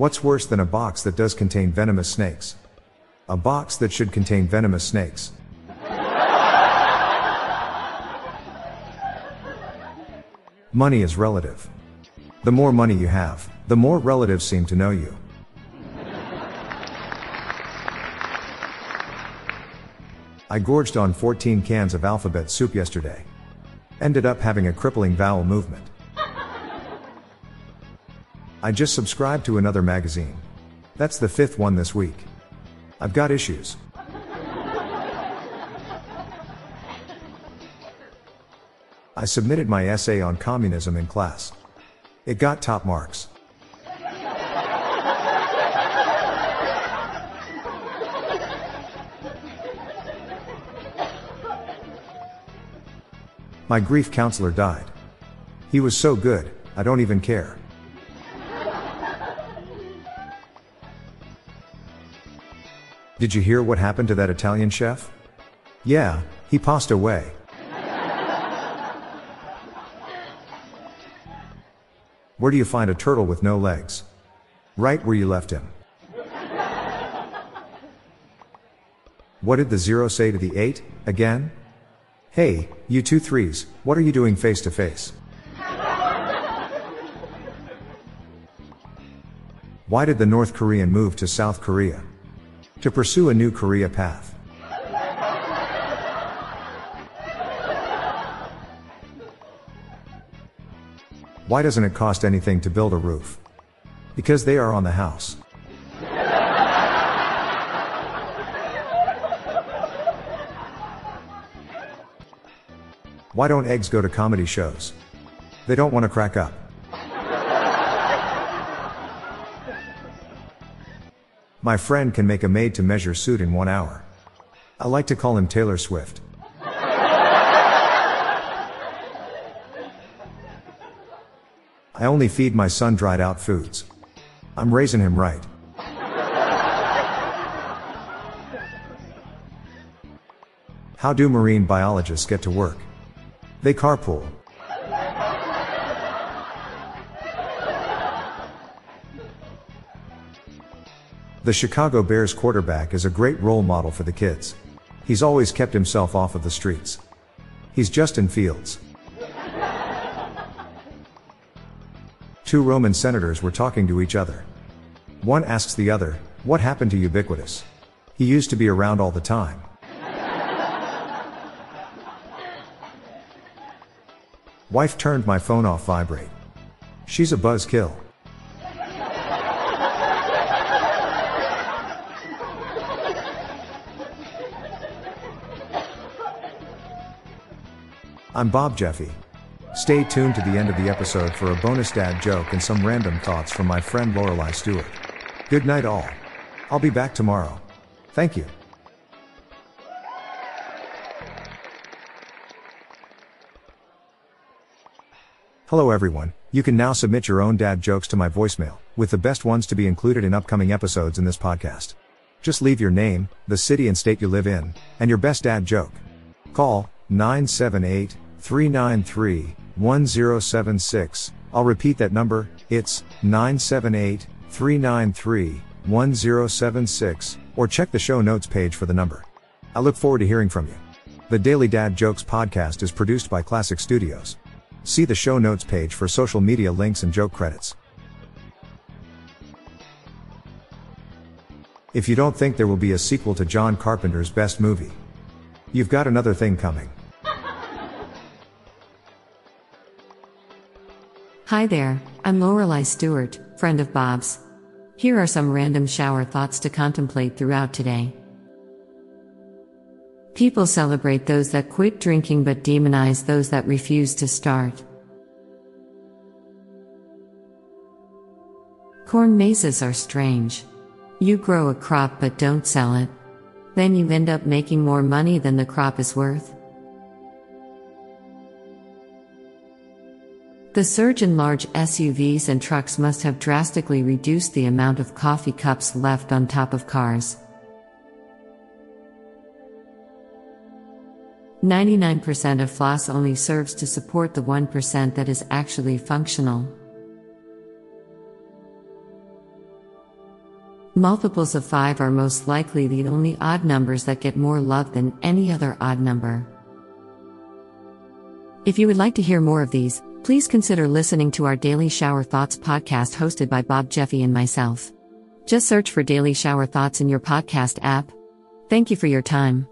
What's worse than a box that does contain venomous snakes? A box that should contain venomous snakes. Money is relative. The more money you have, the more relatives seem to know you. I gorged on 14 cans of alphabet soup yesterday. Ended up having a crippling vowel movement. I just subscribed to another magazine. That's the fifth one this week. I've got issues. I submitted my essay on communism in class. It got top marks. My grief counselor died. He was so good, I don't even care. Did you hear what happened to that Italian chef? Yeah, he passed away. Where do you find a turtle with no legs? Right where you left him. What did the zero say to the eight, again? Hey, you two threes, what are you doing face to face? Why did the North Korean move to South Korea? To pursue a new Korea path. Why doesn't it cost anything to build a roof? Because they are on the house. Why don't eggs go to comedy shows? They don't want to crack up. My friend can make a made to measure suit in one hour. I like to call him Taylor Swift. I only feed my son dried out foods. I'm raising him right. How do marine biologists get to work? They carpool. The Chicago Bears quarterback is a great role model for the kids. He's always kept himself off of the streets. He's Justin Fields. Two Roman senators were talking to each other. One asks the other, What happened to Ubiquitous? He used to be around all the time. Wife turned my phone off vibrate. She's a buzzkill. I'm Bob Jeffy. Stay tuned to the end of the episode for a bonus dad joke and some random thoughts from my friend Lorelai Stewart. Good night, all. I'll be back tomorrow. Thank you. Hello, everyone. You can now submit your own dad jokes to my voicemail, with the best ones to be included in upcoming episodes in this podcast. Just leave your name, the city and state you live in, and your best dad joke. Call 978 393 1076. I'll repeat that number, it's 978 393 1076, or check the show notes page for the number. I look forward to hearing from you. The Daily Dad Jokes podcast is produced by Classic Studios. See the show notes page for social media links and joke credits. If you don't think there will be a sequel to John Carpenter's best movie, you've got another thing coming. Hi there, I'm Lorelai Stewart, friend of Bob's. Here are some random shower thoughts to contemplate throughout today. People celebrate those that quit drinking but demonize those that refuse to start. Corn mazes are strange. You grow a crop but don't sell it. Then you end up making more money than the crop is worth. The surge in large SUVs and trucks must have drastically reduced the amount of coffee cups left on top of cars. 99% of floss only serves to support the 1% that is actually functional. Multiples of 5 are most likely the only odd numbers that get more love than any other odd number. If you would like to hear more of these, please consider listening to our Daily Shower Thoughts podcast hosted by Bob Jeffy and myself. Just search for Daily Shower Thoughts in your podcast app. Thank you for your time.